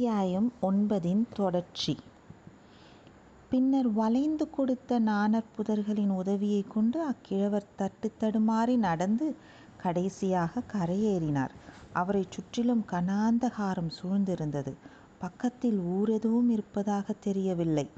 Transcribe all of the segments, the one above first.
அத்தியாயம் ஒன்பதின் தொடர்ச்சி பின்னர் வளைந்து கொடுத்த நாணற்புதர்களின் உதவியை கொண்டு அக்கிழவர் தட்டு தடுமாறி நடந்து கடைசியாக கரையேறினார். அவரை சுற்றிலும் கனாந்தகாரம் சூழ்ந்திருந்தது. பக்கத்தில் ஊர் எதுவும் தெரியவில்லை.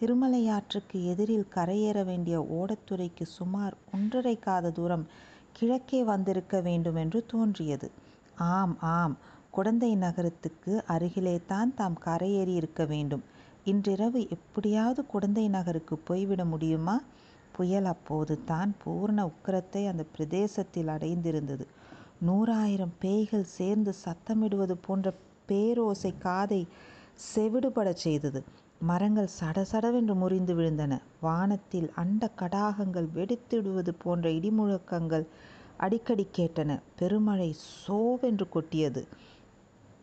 திருமலையாற்றுக்கு எதிரில் கரையேற வேண்டிய ஓடத்துறைக்கு சுமார் ஒன்றரை காத தூரம் கிழக்கே வந்திருக்க வேண்டுமென்று தோன்றியது. ஆம் ஆம் குடந்தை நகரத்துக்கு அருகிலேதான் தாம் கரையேறி இருக்க வேண்டும். இன்றிரவு எப்படியாவது குடந்தை நகருக்கு போய்விட முடியுமா? புயல் அப்போது தான் பூரண உக்கிரத்தை அந்த பிரதேசத்தில் அடைந்திருந்தது. நூறாயிரம் பேய்கள் சேர்ந்து சத்தமிடுவது போன்ற பேரோசை காதை செவிடுபடச் செய்தது. மரங்கள் சடசடவென்று முறிந்து விழுந்தன. வானத்தில் அண்ட கடாகங்கள் வெடித்திடுவது போன்ற இடிமுழக்கங்கள் அடிக்கடி கேட்டன. பெருமழை சோவென்று கொட்டியது.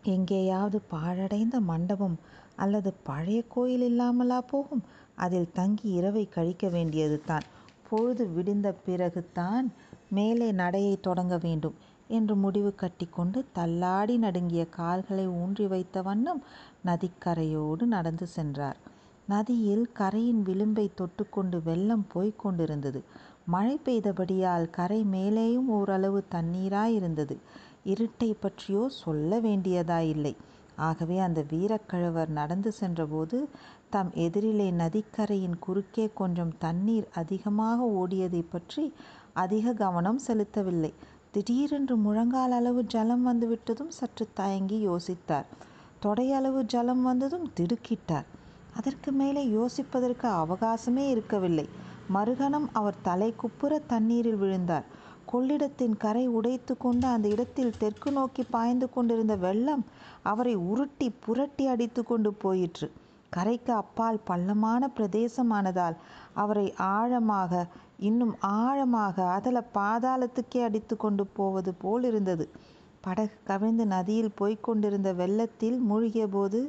எங்கேயாவது பாழடைந்த மண்டபம் அல்லது பழைய கோயில் இல்லாமலா போகும்? அதில் தங்கி இரவைக் கழிக்க வேண்டியதுதான். பொழுது விடிந்த பிறகுதான் மேலே நடையைத் தொடங்க வேண்டும் என்று முடிவு கட்டிக்கொண்டு தள்ளாடி நடுங்கிய கால்களை ஊன்றி வைத்த வண்ணம் நதிக்கரையோடு நடந்து சென்றார். நதியில் கரையின் விளிம்பைத் தொட்டுக்கொண்டு வெள்ளம் போய்க் கொண்டிருந்தது. மழை பெய்தபடியால் கரை மேலேயும் ஓரளவு தண்ணீராயிருந்தது. இருட்டை பற்றியோ சொல்ல வேண்டியதாயில்லை. ஆகவே அந்த வீரக்கிழவர் நடந்து சென்றபோது தம் எதிரிலே நதிக்கரையின் குறுக்கே கொஞ்சம் தண்ணீர் அதிகமாக ஓடியதை பற்றி அதிக கவனம் செலுத்தவில்லை. திடீரென்று முழங்கால் அளவு ஜலம் வந்துவிட்டதும் சற்று தயங்கி யோசித்தார். தொடையளவு ஜலம் வந்ததும் திடுக்கிட்டார். அதற்கு மேலே யோசிப்பதற்கு அவகாசமே இருக்கவில்லை. மறுகணம் அவர் தலை குப்புற தண்ணீரில் விழுந்தார். கொள்ளிடத்தின் கரை உடைத்து கொண்டு அந்த இடத்தில் தெற்கு நோக்கி பாய்ந்து கொண்டிருந்த வெள்ளம் அவரை உருட்டி புரட்டி அடித்து கொண்டு போயிற்று. கரைக்கு அப்பால் பள்ளமான பிரதேசமானதால் அவரை ஆழமாக இன்னும் ஆழமாக அதல பாதாளத்துக்கே அடித்து கொண்டு போவது போலிருந்தது. படகு கவிழ்ந்து நதியில் போய்க்கொண்டிருந்த வெள்ளத்தில் மூழ்கியபோது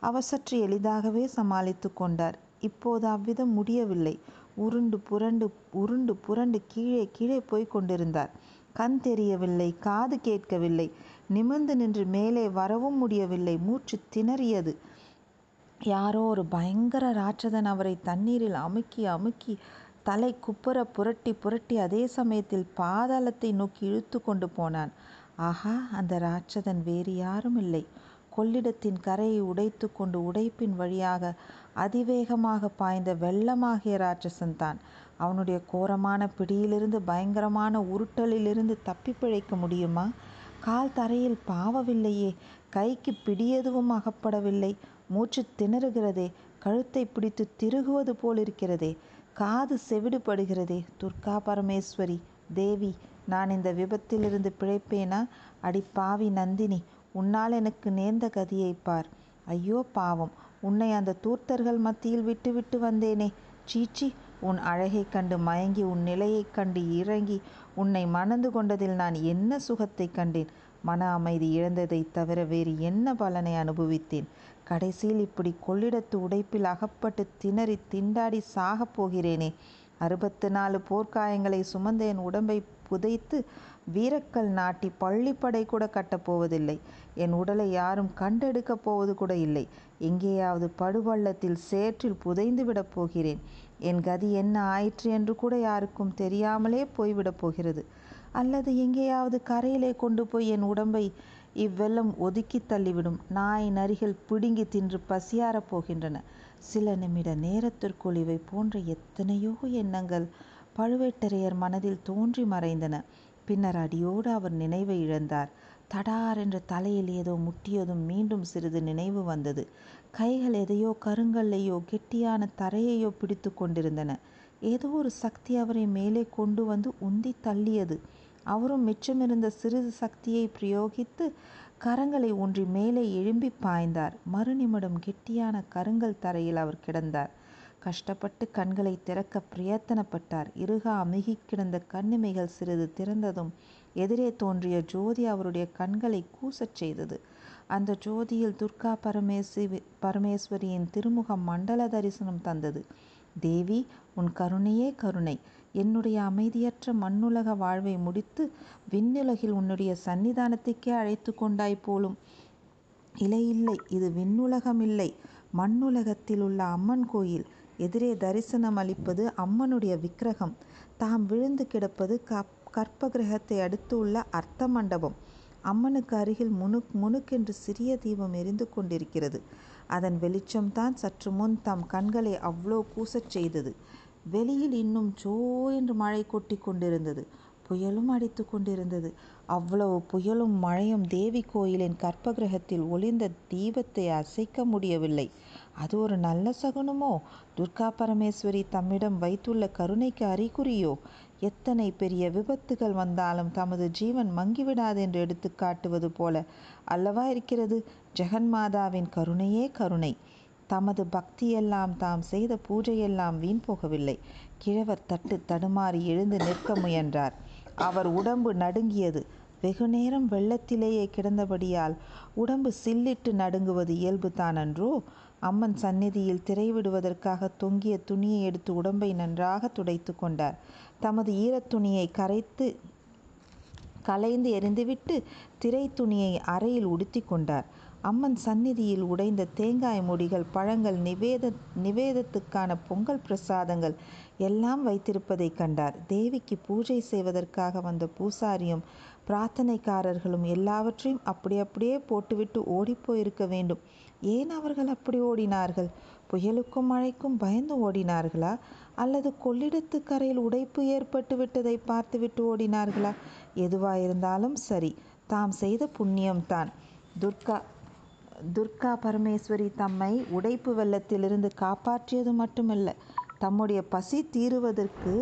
அவர் சற்று எளிதாகவே சமாளித்து கொண்டார். இப்போது அவ்விதம் முடியவில்லை. உருண்டு புரண்டு உருண்டு புரண்டு கீழே கீழே போய்க் கொண்டிருந்தார். கண் தெரியவில்லை. காது கேட்கவில்லை. நிமிர்ந்து நின்று மேலே வரவும் முடியவில்லை. மூச்சு திணறியது. யாரோ ஒரு பயங்கர ராட்சதன் அவரை தண்ணீரில் அமுக்கி அமுக்கி தலை குப்புற புரட்டி புரட்டி அதே சமயத்தில் பாதாளத்தை நோக்கி இழுத்து கொண்டு போனான். ஆஹா அந்த ராட்சதன் வேறு யாரும் இல்லை கொள்ளிடத்தின் கரையை உடைத்து கொண்டு உடைப்பின் வழியாக அதிவேகமாக பாய்ந்த வெள்ளமாகிய ராட்சசன்தான். அவனுடைய கோரமான பிடியிலிருந்து பயங்கரமான உருட்டலிலிருந்து தப்பி பிழைக்க முடியுமா? கால் தரையில் பாவவில்லையே. கைக்கு பிடியெதுவும் அகப்படவில்லை. மூச்சு திணறுகிறதே. கழுத்தை பிடித்துத் திருகுவது போலிருக்கிறதே. காது செவிடுபடுகிறதே. துர்கா பரமேஸ்வரி! தேவி! நான் இந்த விபத்திலிருந்து பிழைப்பேனா? அடி பாவி நந்தினி! உன்னால் எனக்கு நேர்ந்த கதியைப் பார். ஐயோ பாவம்! உன்னை அந்த தூர்த்தர்கள் மத்தியில் விட்டுவிட்டு வந்தேனே. சீச்சீ! உன் அழகைக் கண்டு மயங்கி உன் நிலையைக் கண்டு இறங்கி உன்னை மணந்து கொண்டதில் நான் என்ன சுகத்தைக் கண்டேன்? மன அமைதி இழந்ததைத் தவிர வேறு என்ன பலனை அனுபவித்தேன்? கடைசியில் இப்படி கொள்ளிடத்து உடைப்பில் அகப்பட்டு திணறித் திண்டாடி சாகப் போகிறேனே. அறுபத்து நாலு போர்க்காயங்களை சுமந்த என் உடம்பை புதைத்து வீரக்கல் நாட்டி பள்ளிப்படை கட்டப் போவதில்லை. என் உடலை யாரும் கண்டெடுக்கப் போவது கூட இல்லை. எங்கேயாவது படுபள்ளத்தில் சேற்றில் புதைந்து விடப் போகிறேன். என் கதி என்ன ஆயிற்று என்று கூட யாருக்கும் தெரியாமலே போய்விடப் போகிறது. அல்லது எங்கேயாவது கரையிலே கொண்டு போய் என் உடம்பை இவ்வெல்லம் ஒதுக்கித் தள்ளிவிடும். நாய் நரிகள் பிடுங்கி தின்று பசியாறப் போகின்றன. சில நிமிட நேரத்திற்குள் இவை போன்ற எத்தனையோ எண்ணங்கள் பழுவேட்டரையர் மனதில் தோன்றி மறைந்தன. பின்னர் அடியோடு அவர் நினைவை இழந்தார். தடார் என்று தலையில் ஏதோ முட்டியதும் மீண்டும் சிறிது நினைவு வந்தது. கைகள் எதையோ கருங்கல்லையோ கெட்டியான தரையையோ பிடித்து கொண்டிருந்தன. ஏதோ ஒரு சக்தி அவரை மேலே கொண்டு வந்து உந்தி தள்ளியது. அவரும் மிச்சமிருந்த சிறிது சக்தியை பிரயோகித்து கரங்களை ஒன்றி மேலே எழும்பி பாய்ந்தார். மறுநிமிடம் கெட்டியான கருங்கல் தரையில் அவர் கிடந்தார். கஷ்டப்பட்டு கண்களை திறக்க பிரயத்தனப்பட்டார். இறுக அமுகி கிடந்த கண்ணிமைகள் சிறிது திறந்ததும் எதிரே தோன்றிய ஜோதி அவருடைய கண்களை கூசச் செய்தது. அந்த ஜோதியில் துர்கா பரமேஸ்வரியின் திருமுகம் மண்டல தரிசனம் தந்தது. தேவி! உன் கருணையே கருணை. என்னுடைய அமைதியற்ற மண்ணுலக வாழ்வை முடித்து விண்ணுலகில் உன்னுடைய சந்நிதானத்துக்கே அழைத்து கொண்டாய் போலும். இல்லை இல்லை இது விண்ணுலகமில்லை மண்ணுலகத்தில் உள்ள அம்மன் கோயில் எதிரே தரிசனம் அளிப்பது அம்மனுடைய விக்கிரகம். தாம் விழுந்து கிடப்பது கப் கற்பகிரகத்தை அடுத்து உள்ள அர்த்த மண்டபம். அம்மனுக்கு அருகில் முணுக் முணுக்கென்று சிறிய தீபம் எரிந்து கொண்டிருக்கிறது. அதன் வெளிச்சம்தான் சற்று முன் தம் கண்களை அவ்வளோ கூசச் செய்தது. வெளியில் இன்னும் ஜோ என்று மழை கொட்டி கொண்டிருந்தது. புயலும் அடித்து கொண்டிருந்தது. அவ்வளவு புயலும் மழையும் தேவி கோயிலின் கற்பகிரகத்தில் ஒளிந்த தீபத்தை அசைக்க முடியவில்லை. அது ஒரு நல்ல சகுனமோ? துர்கா பரமேஸ்வரி தம்மிடம் வைத்துள்ள கருணைக்கு அறிகுறியோ? எத்தனை பெரிய விபத்துகள் வந்தாலும் தமது ஜீவன் மங்கிவிடாது என்று எடுத்து காட்டுவது போல அல்லவா இருக்கிறது? ஜெகன்மாதாவின் கருணையே கருணை. தமது பக்தியெல்லாம் தாம் செய்த பூஜையெல்லாம் வீண் போகவில்லை. கிழவர் தட்டு தடுமாறி எழுந்து நிற்க முயன்றார். அவர் உடம்பு நடுங்கியது. வெகு நேரம் வெள்ளத்திலேயே கிடந்தபடியால் உடம்பு சில்லிட்டு நடுங்குவது இயல்பு அன்றோ அம்மன் சந்நிதியில் திரைவிடுவதற்காக தொங்கிய துணியை எடுத்து உடம்பை நன்றாக துடைத்து கொண்டார். தமது ஈரத் துணியை கரைத்து கலைந்து எறிந்துவிட்டு திரை துணியை அறையில் உடுத்தி கொண்டார். அம்மன் சந்நிதியில் உடைந்த தேங்காய் முடிகள் பழங்கள் நிவேத நிவேதத்துக்கான பொங்கல் பிரசாதங்கள் எல்லாம் வைத்திருப்பதை கண்டார். தேவிக்கு பூஜை செய்வதற்காக வந்த பூசாரியும் பிரார்த்தனைக்காரர்களும் எல்லாவற்றையும் அப்படி அப்படியே போட்டுவிட்டு ஓடிப்போயிருக்க வேண்டும். ஏன் அவர்கள் அப்படி ஓடினார்கள்? புயலுக்கும் மழைக்கும் பயந்து ஓடினார்களா? அல்லது கொள்ளிடத்து கரையில் உடைப்பு ஏற்பட்டு விட்டதை பார்த்துவிட்டு ஓடினார்களா? எதுவாயிருந்தாலும் சரி தாம் செய்த புண்ணியம்தான். துர்கா துர்கா பரமேஸ்வரி தம்மை உடைப்பு வெள்ளத்திலிருந்து காப்பாற்றியது மட்டுமல்ல தம்முடைய பசி தீருவதற்கு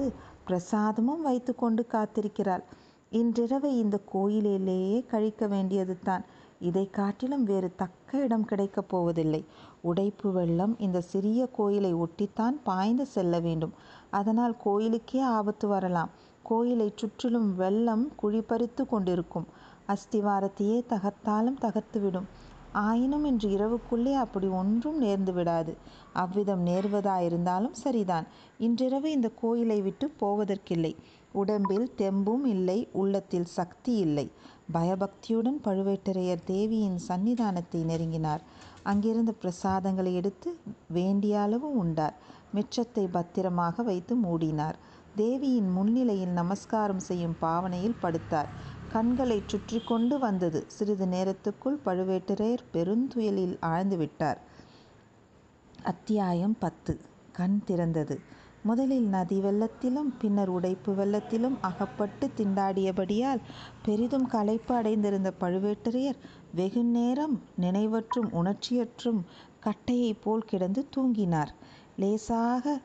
பிரசாதமும் வைத்து கொண்டு காத்திருக்கிறாள் இன்றிரவை இந்த கோயிலிலேயே கழிக்க வேண்டியது தான் இதை காட்டிலும் வேறு தக்க இடம் கிடைக்கப் போவதில்லை. உடைப்பு வெள்ளம் இந்த சிறிய கோயிலை ஒட்டித்தான் பாய்ந்து செல்ல வேண்டும். அதனால் கோயிலுக்கே ஆபத்து வரலாம். கோயிலை சுற்றிலும் வெள்ளம் குழிபறித்து கொண்டிருக்கும். அஸ்திவாரத்தையே தகர்த்தாலும் தகர்த்துவிடும். ஆயினும் இன்று இரவுக்குள்ளே அப்படி ஒன்றும் நேர்ந்து விடாது. அவ்விதம் நேர்வதாயிருந்தாலும் சரிதான். இன்றிரவு இந்த கோயிலை விட்டு போவதற்கில்லை. உடம்பில் தெம்பும் இல்லை உள்ளத்தில் சக்தி இல்லை. பயபக்தியுடன் பழுவேட்டரையர் தேவியின் சன்னிதானத்தை நெருங்கினார். அங்கிருந்த பிரசாதங்களை எடுத்து வேண்டிய அளவு உண்டார். மிச்சத்தை பத்திரமாக வைத்து மூடினார். தேவியின் முன்னிலையில் நமஸ்காரம் செய்யும் பாவனையில் படுத்தார். கண்களை சுற்றி கொண்டு வந்தது. சிறிது நேரத்துக்குள் பழுவேட்டரையர் பெருந்துயலில் ஆழ்ந்து விட்டார். அத்தியாயம் பத்து. கண் திறந்தது. முதலில் நதி வெள்ளத்திலும் பின்னர் உடைப்பு வெள்ளத்திலும் அகப்பட்டு திண்டாடியபடியால் பெரிதும் களைப்பு அடைந்திருந்த பழுவேட்டரையர் வெகு நேரம் நினைவற்றும் உணர்ச்சியற்றும் கட்டையைப் போல் கிடந்து தூங்கினார். லேசாக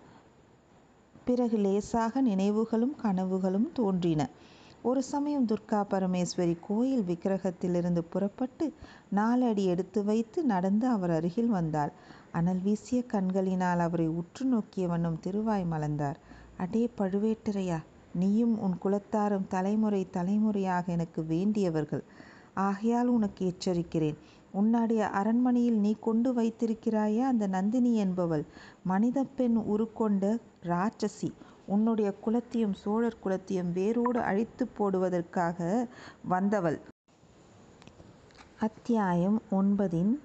பிறகு லேசாக நினைவுகளும் கனவுகளும் தோன்றின. ஒரு சமயம் துர்கா பரமேஸ்வரி கோயில் விக்கிரகத்திலிருந்து புறப்பட்டு நாலடி எடுத்து வைத்து நடந்து அவர் அருகில் வந்தாள். அனல் வீசிய கண்களினால் அவரை உற்று நோக்கியவண்ணம் திருவாய் மலர்ந்தார். அடே பழுவேட்டரையா நீயும் உன் குலத்தாரும் தலைமுறை தலைமுறையாக எனக்கு வேண்டியவர்கள். ஆகையால் உனக்கு எச்சரிக்கிறேன். உன்னுடைய அரண்மனையில் நீ கொண்டு வைத்திருக்கிறாயே அந்த நந்தினி என்பவள். மனித பெண் உருக்கொண்ட ராட்சசி உன்னுடைய குலத்தையும் சோழர் குலத்தையும் வேரோடு அழித்து போடுவதற்காக வந்தவள். அத்தியாயம் ஒன்பதின்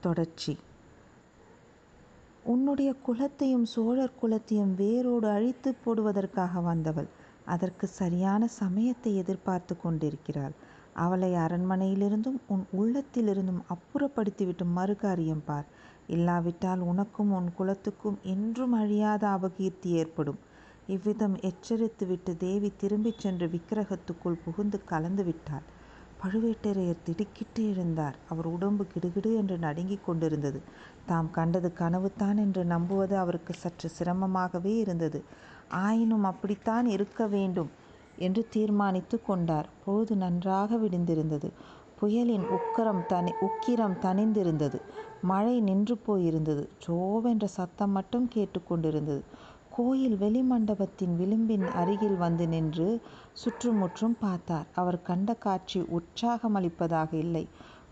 தொடர்ச்சி. உன்னுடைய குலத்தையும் சோழர் குலத்தையும் வேரோடு அழித்து போடுவதற்காக வந்தவள். அதற்கு சரியான சமயத்தை எதிர்பார்த்து கொண்டிருக்கிறாள். அவளை அரண்மனையிலிருந்தும் உன் உள்ளத்திலிருந்தும் அப்புறப்படுத்திவிட்டு மறுகாரியம் பார். இல்லாவிட்டால் உனக்கும் உன் குலத்துக்கும் என்றும் அழியாத அபகீர்த்தி ஏற்படும். இவ்விதம் எச்சரித்துவிட்டு தேவி திரும்பிச் சென்று விக்கிரகத்துக்குள் புகுந்து கலந்து விட்டாள். பழுவேட்டரையர் திடுக்கிட்டு எழுந்தார். அவர் உடம்பு கிடுகிடு என்று நடுங்கிக் கொண்டிருந்தது. தாம் கண்டது கனவுத்தான் என்று நம்புவது அவருக்கு சற்று சிரமமாகவே இருந்தது. ஆயினும் அப்படித்தான் இருக்க வேண்டும் என்று தீர்மானித்து கொண்டார். பொழுது நன்றாக விடிந்திருந்தது. புயலின் உக்கரம் தனி உக்கிரம் தணிந்திருந்தது. மழை நின்று போயிருந்தது. ஜோவென்ற சத்தம் மட்டும் கேட்டுக்கொண்டிருந்தது கோயில் வெளிமண்டபத்தின் விளிம்பின் அருகில் வந்து நின்று சுற்றுமுற்றும் பார்த்தார். அவர் கண்ட காட்சி உற்சாகமளிப்பதாக இல்லை.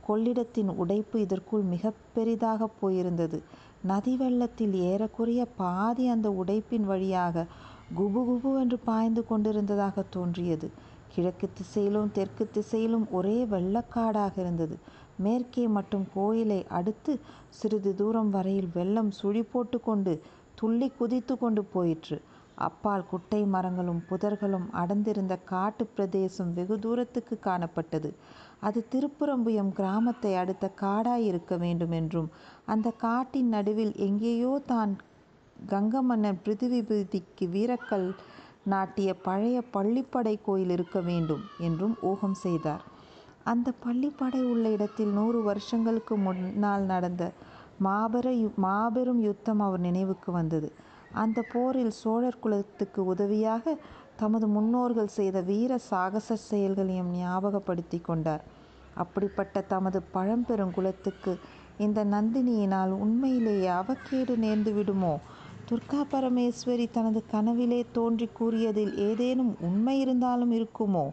கொள்ளிடத்தின் உடைப்பு இதற்குள் மிக பெரிதாக போயிருந்தது. நதி வெள்ளத்தில் ஏறக்குறைய பாதி அந்த உடைப்பின் வழியாக குபு குபு என்று பாய்ந்து கொண்டிருந்ததாக தோன்றியது. கிழக்கு திசையிலும் தெற்கு திசையிலும் ஒரே வெள்ளக்காடாக இருந்தது. மேற்கே மட்டும் கோயிலை அடுத்து சிறிது தூரம் வரையில் வெள்ளம் சுழி போட்டு கொண்டு துள்ளி குதித்து கொண்டு போயிற்று. அப்பால் குட்டை மரங்களும் புதர்களும் அடர்ந்திருந்த காட்டு பிரதேசம் வெகு தூரத்துக்கு காணப்பட்டது. அது திருப்புறம்புயம் கிராமத்தை அடுத்த காடாய் இருக்க வேண்டும் என்றும் அந்த காட்டின் நடுவில் எங்கேயோ தான் கங்கமன்னன் மன்னன் பிருதிவிபதிக்கு வீரக்கல் நாட்டிய பழைய பள்ளிப்படை கோயில் இருக்க வேண்டும் என்றும் ஊகம் செய்தார். அந்த பள்ளிப்படை உள்ள இடத்தில் நூறு வருஷங்களுக்கு முன்னால் நடந்த மாபெர மாபெரும் யுத்தம் அவர் நினைவுக்கு வந்தது. அந்த போரில் சோழர் குலத்துக்கு உதவியாக தமது முன்னோர்கள் செய்த வீர சாகச செயல்களையும் ஞாபகப்படுத்தி கொண்டார். அப்படிப்பட்ட தமது பழம்பெருங்குலத்துக்கு இந்த நந்தினியினால் உண்மையிலேயே அவக்கேடு நேர்ந்து விடுமோ? துர்கா பரமேஸ்வரி தனது கனவிலே தோன்றி கூறியதில் ஏதேனும் உண்மை இருந்தாலும் இருக்குமோ?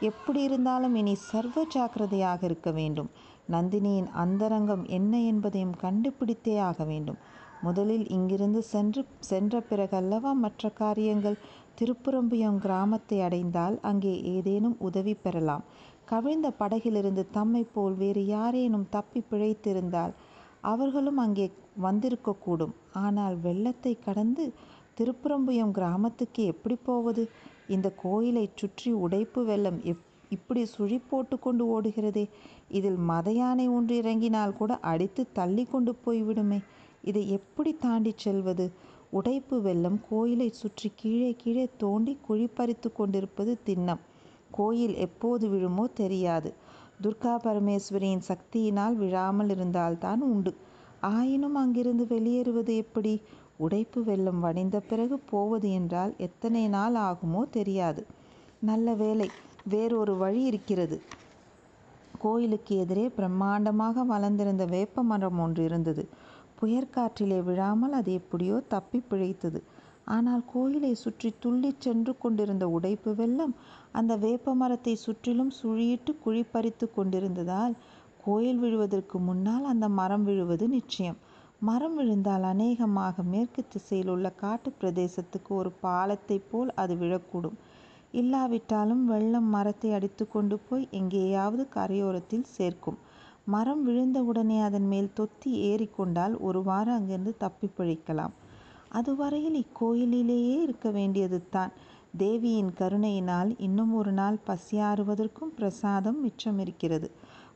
எப்படி இருந்தாலும் இனி சர்வ ஜாக்கிரதையாக இருக்க வேண்டும். நந்தினியின் அந்தரங்கம் என்ன என்பதையும் கண்டுபிடித்தே ஆக வேண்டும். முதலில் இங்கிருந்து சென்று சென்ற பிறகல்லவா மற்ற காரியங்கள்? திருப்புறம்பியம் கிராமத்தை அடைந்தால் அங்கே ஏதேனும் உதவி பெறலாம். கவிழ்ந்த படகிலிருந்து தம்மை போல் வேறு யாரேனும் தப்பி பிழைத்திருந்தால் அவர்களும் அங்கே வந்திருக்கக்கூடும். ஆனால் வெள்ளத்தை கடந்து திருப்புறம்புயம் கிராமத்துக்கு எப்படி போவது? இந்த கோயிலை சுற்றி உடைப்பு வெள்ளம் எப் இப்படி சுழி போட்டு கொண்டு ஓடுகிறதே. இதில் மத யானை ஒன்று இறங்கினால் கூட அடித்து தள்ளி கொண்டு போய்விடுமே. இதை எப்படி தாண்டி செல்வது? உடைப்பு வெள்ளம் கோயிலை சுற்றி கீழே கீழே தோண்டி குழி பறித்து கொண்டிருப்பது திண்ணம். கோயில் எப்போது விழுமோ தெரியாது. துர்கா பரமேஸ்வரியின் சக்தியினால் விழாமல் இருந்தால்தான் உண்டு. ஆயினும் அங்கிருந்து வெளியேறுவது எப்படி? உடைப்பு வெள்ளம் வடிந்த பிறகு போவது என்றால் எத்தனை நாள் ஆகுமோ தெரியாது. நல்ல வேலை வேறொரு வழி இருக்கிறது. கோயிலுக்கு எதிரே பிரம்மாண்டமாக வளர்ந்திருந்த வேப்ப மரம் ஒன்று இருந்தது. புயற்காற்றிலே விழாமல் அது எப்படியோ தப்பி பிழைத்தது. ஆனால் கோயிலை சுற்றி துள்ளி சென்று கொண்டிருந்த உடைப்பு வெள்ளம் அந்த வேப்ப மரத்தை சுற்றிலும் சுழியிட்டு குழி பறித்து கொண்டிருந்ததால் கோயில் விழுவதற்கு முன்னால் அந்த மரம் விழுவது நிச்சயம். மரம் விழுந்தால் அநேகமாக மேற்கு திசையில் உள்ள காட்டு பிரதேசத்துக்கு ஒரு பாலத்தை போல் அது விழக்கூடும். இல்லாவிட்டாலும் வெள்ளம் மரத்தை அடித்து கொண்டு போய் எங்கேயாவது கரையோரத்தில் சேர்க்கும். மரம் விழுந்தவுடனே அதன் மேல் தொத்தி ஏறிக்கொண்டால் ஒரு வாரம் அங்கிருந்து தப்பி பிழைக்கலாம். அதுவரையில் இக்கோயிலிலேயே இருக்க வேண்டியது தான். தேவியின் கருணையினால் இன்னும் ஒரு நாள் பசியாறுவதற்கும் பிரசாதம் மிச்சம் இருக்கிறது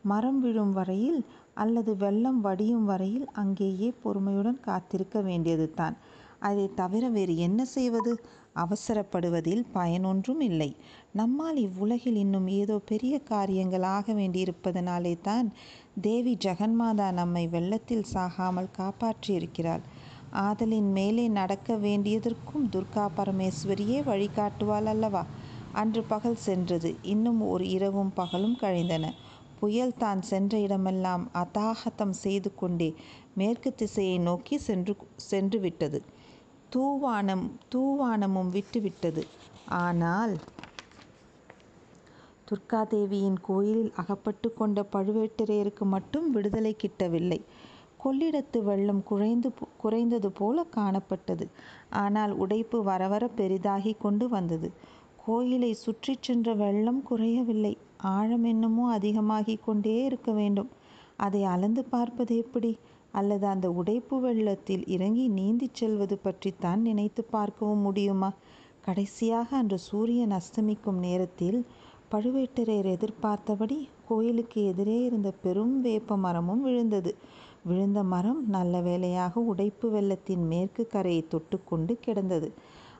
மரம் விழும் வரையில் அல்லது வெள்ளம் வடியும் வரையில் அங்கேயே பொறுமையுடன் காத்திருக்க வேண்டியது தான் அதை தவிர வேறு என்ன செய்வது? அவசரப்படுவதில் பயனொன்றும் இல்லை. நம்மால் இவ்வுலகில் இன்னும் ஏதோ பெரிய காரியங்கள் ஆக வேண்டியிருப்பதனாலே தான் தேவி ஜெகன்மாதா நம்மை வெள்ளத்தில் சாகாமல் காப்பாற்றியிருக்கிறாள். ஆதலின் மேலே நடக்க வேண்டியதற்கும் துர்கா பரமேஸ்வரியே வழிகாட்டுவாள் அல்லவா? அன்று பகல் சென்றது. இன்னும் ஒரு இரவும் பகலும் கழிந்தன. புயல் தான் சென்ற இடமெல்லாம் அதாகதம் செய்து கொண்டே மேற்கு திசையை நோக்கி சென்று சென்று விட்டது தூவானம் தூவானமும் விட்டுவிட்டது. ஆனால் துர்காதேவியின் கோயிலில் அகப்பட்டு கொண்ட பழுவேட்டரையருக்கு மட்டும் விடுதலை கிட்டவில்லை. கொள்ளிடத்து வெள்ளம் குறைந்து குறைந்தது போல காணப்பட்டது. ஆனால் உடைப்பு வரவர பெரிதாகி கொண்டு வந்தது. கோயிலை சுற்றி சென்ற வெள்ளம் குறையவில்லை. ஆழம் என்னமோ அதிகமாகி கொண்டே இருக்க வேண்டும். அதை அளந்து பார்ப்பது எப்படி? அல்லது அந்த உடைப்பு வெள்ளத்தில் இறங்கி நீந்திச் செல்வது பற்றித்தான் நினைத்து பார்க்கவும் முடியுமா? கடைசியாக அன்று சூரியன் அஸ்தமிக்கும் நேரத்தில் பழுவேட்டரையர் எதிர்பார்த்தபடி கோயிலுக்கு எதிரே இருந்த பெரும் வேப்ப மரமும் விழுந்தது. விழுந்த மரம் நல்ல வேளையாக உடைப்பு வெள்ளத்தின் மேற்கு கரையை தொட்டுக்கொண்டு கிடந்தது.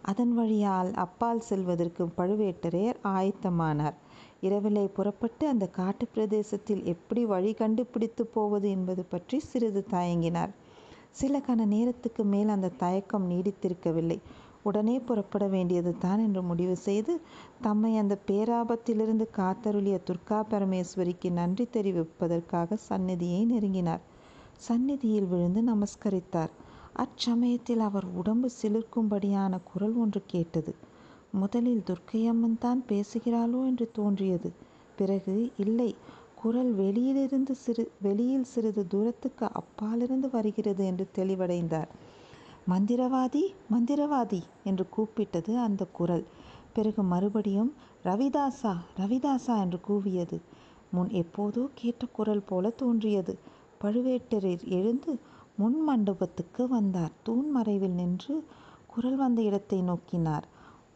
அதன் வழியால் அப்பால் செல்வதற்கு பழுவேட்டரையர் ஆயத்தமானார். இரவிலே புறப்பட்டு அந்த காட்டு பிரதேசத்தில் எப்படி வழி கண்டுபிடித்து போவது என்பது பற்றி சிறிது தயங்கினார். சில கண நேரத்துக்கு மேல் அந்த தயக்கம் நீடித்திருக்கவில்லை. உடனே புறப்பட வேண்டியது தான் என்று முடிவு செய்து தம்மை அந்த பேராபத்திலிருந்து காத்தருளிய துர்கா பரமேஸ்வரிக்கு நன்றி தெரிவிப்பதற்காக சந்நிதியை நெருங்கினார். சந்நிதியில் விழுந்து நமஸ்கரித்தார். அச்சமயத்தில் அவர் உடம்பு சிலிர்க்கும்படியான குரல் ஒன்று கேட்டது. முதலில் துர்க்கையம்மன் தான் பேசுகிறாளோ என்று தோன்றியது. பிறகு இல்லை குரல் வெளியிலிருந்து சிறு வெளியில் சிறிது தூரத்துக்கு அப்பாலிருந்து வருகிறது என்று தெளிவடைந்தார். மந்திரவாதி மந்திரவாதி என்று கூப்பிட்டது அந்த குரல். பிறகு மறுபடியும் ரவிதாசா ரவிதாசா என்று கூவியது. முன் எப்போதோ கேட்ட குரல் போல தோன்றியது. பழுவேட்டரர் எழுந்து முன் மண்டபத்துக்கு வந்தார். தூண் மறைவில் நின்று குரல் வந்த இடத்தை நோக்கினார்.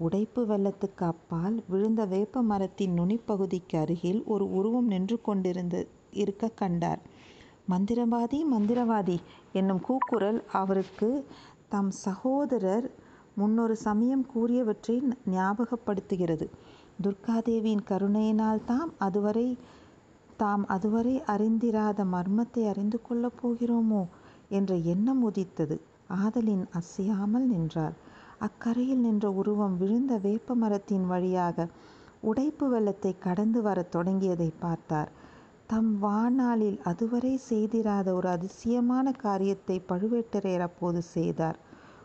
உடைப்பு வெள்ளத்துக்கு அப்பால் விழுந்த வேப்ப மரத்தின் நுனிப்பகுதிக்கு அருகில் ஒரு உருவம் நின்று கொண்டிருந்த இருக்க கண்டார். மந்திரவாதி மந்திரவாதி என்னும் கூக்குரல் அவருக்கு தம் சகோதரர் முன்னொரு சமயம் கூறியவற்றை ஞாபகப்படுத்துகிறது. துர்காதேவியின் கருணையினால் தாம் அதுவரை தாம் அதுவரை அறிந்திராத மர்மத்தை அறிந்து கொள்ளப் போகிறோமோ என்ற எண்ணம் உதித்தது. ஆதலின் அசையாமல் நின்றார். அக்கரையில் நின்ற உருவம் விழுந்த வேப்ப மரத்தின் வழியாக உடைப்பு வெள்ளத்தை கடந்து வரத் தொடங்கியதை பார்த்தார். தம் வாழ்நாளில் அதுவரை செய்திராத ஒரு அதிசயமான காரியத்தை பழுவேட்டரையர் அப்போது செய்தார்.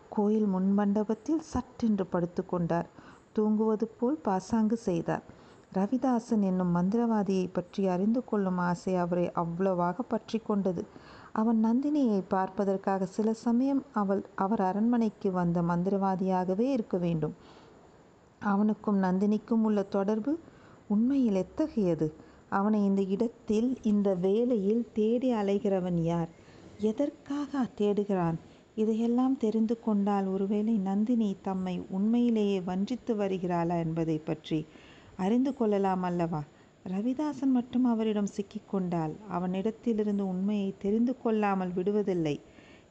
கோயில் முன்மண்டபத்தில் சட்டென்று படுத்துக்கொண்டார் தூங்குவது போல் பாசாங்கு செய்தார். ரவிதாசன் என்னும் மந்திரவாதியை பற்றி அறிந்து கொள்ளும் ஆசை அவரை அவ்வளவாக பற்றி கொண்டது. அவன் நந்தினியை பார்ப்பதற்காக சில சமயம் அவள் அவர் அரண்மனைக்கு வந்த மந்திரவாதியாகவே இருக்க வேண்டும். அவனுக்கும் நந்தினிக்கும் உள்ள தொடர்பு உண்மையில் எத்தகையது? அவனை இந்த இடத்தில் இந்த வேலையில் தேடி அலைகிறவன் யார்? எதற்காக தேடுகிறான்? இதையெல்லாம் தெரிந்து கொண்டால் ஒருவேளை நந்தினி தம்மை உண்மையிலேயே வஞ்சித்து வருகிறாளா என்பதை பற்றி அறிந்து கொள்ளலாம் அல்லவா? ரவிதாசன் மட்டும் அவரிடம் சிக்கிக்கொண்டால் அவனிடத்திலிருந்து உண்மையை தெரிந்து கொள்ளாமல் விடுவதில்லை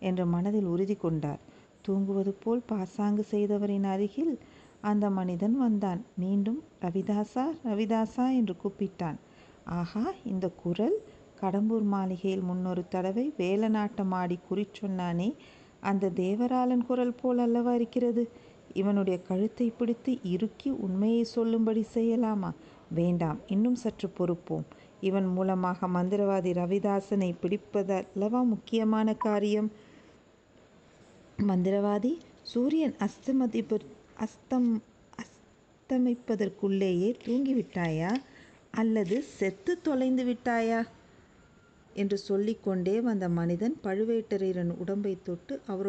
என்று மனதில் உறுதி கொண்டார். தூங்குவது போல் பாசாங்கு செய்தவரின் அருகில் அந்த மனிதன் வந்தான். மீண்டும் ரவிதாசா ரவிதாசா என்று கூப்பிட்டான். ஆஹா இந்த குரல்! கடம்பூர் மாளிகையில் முன்னொரு தடவை வேலநாட்டம் ஆடி குறி சொன்னானே அந்த தேவராளன் குரல் போல் அல்லவா இருக்கிறது? இவனுடைய கழுத்தை பிடித்து இறுக்கி உண்மையை சொல்லும்படி செய்யலாமா? வேண்டாம் இன்னும் சற்று பொறுப்போம். இவன் மூலமாக மந்திரவாதி ரவிதாசனை பிடிப்பதல்லவா முக்கியமான காரியம்? மந்திரவாதி சூரியன் அஸ்தமதிப்பு அஸ்தம் அஸ்தமிப்பதற்குள்ளேயே தூங்கிவிட்டாயா? அல்லது செத்து தொலைந்து விட்டாயா? என்று சொல்லிக்கொண்டே வந்த மனிதன் பழுவேட்டரையரின் உடம்பை தொட்டு அவருடைய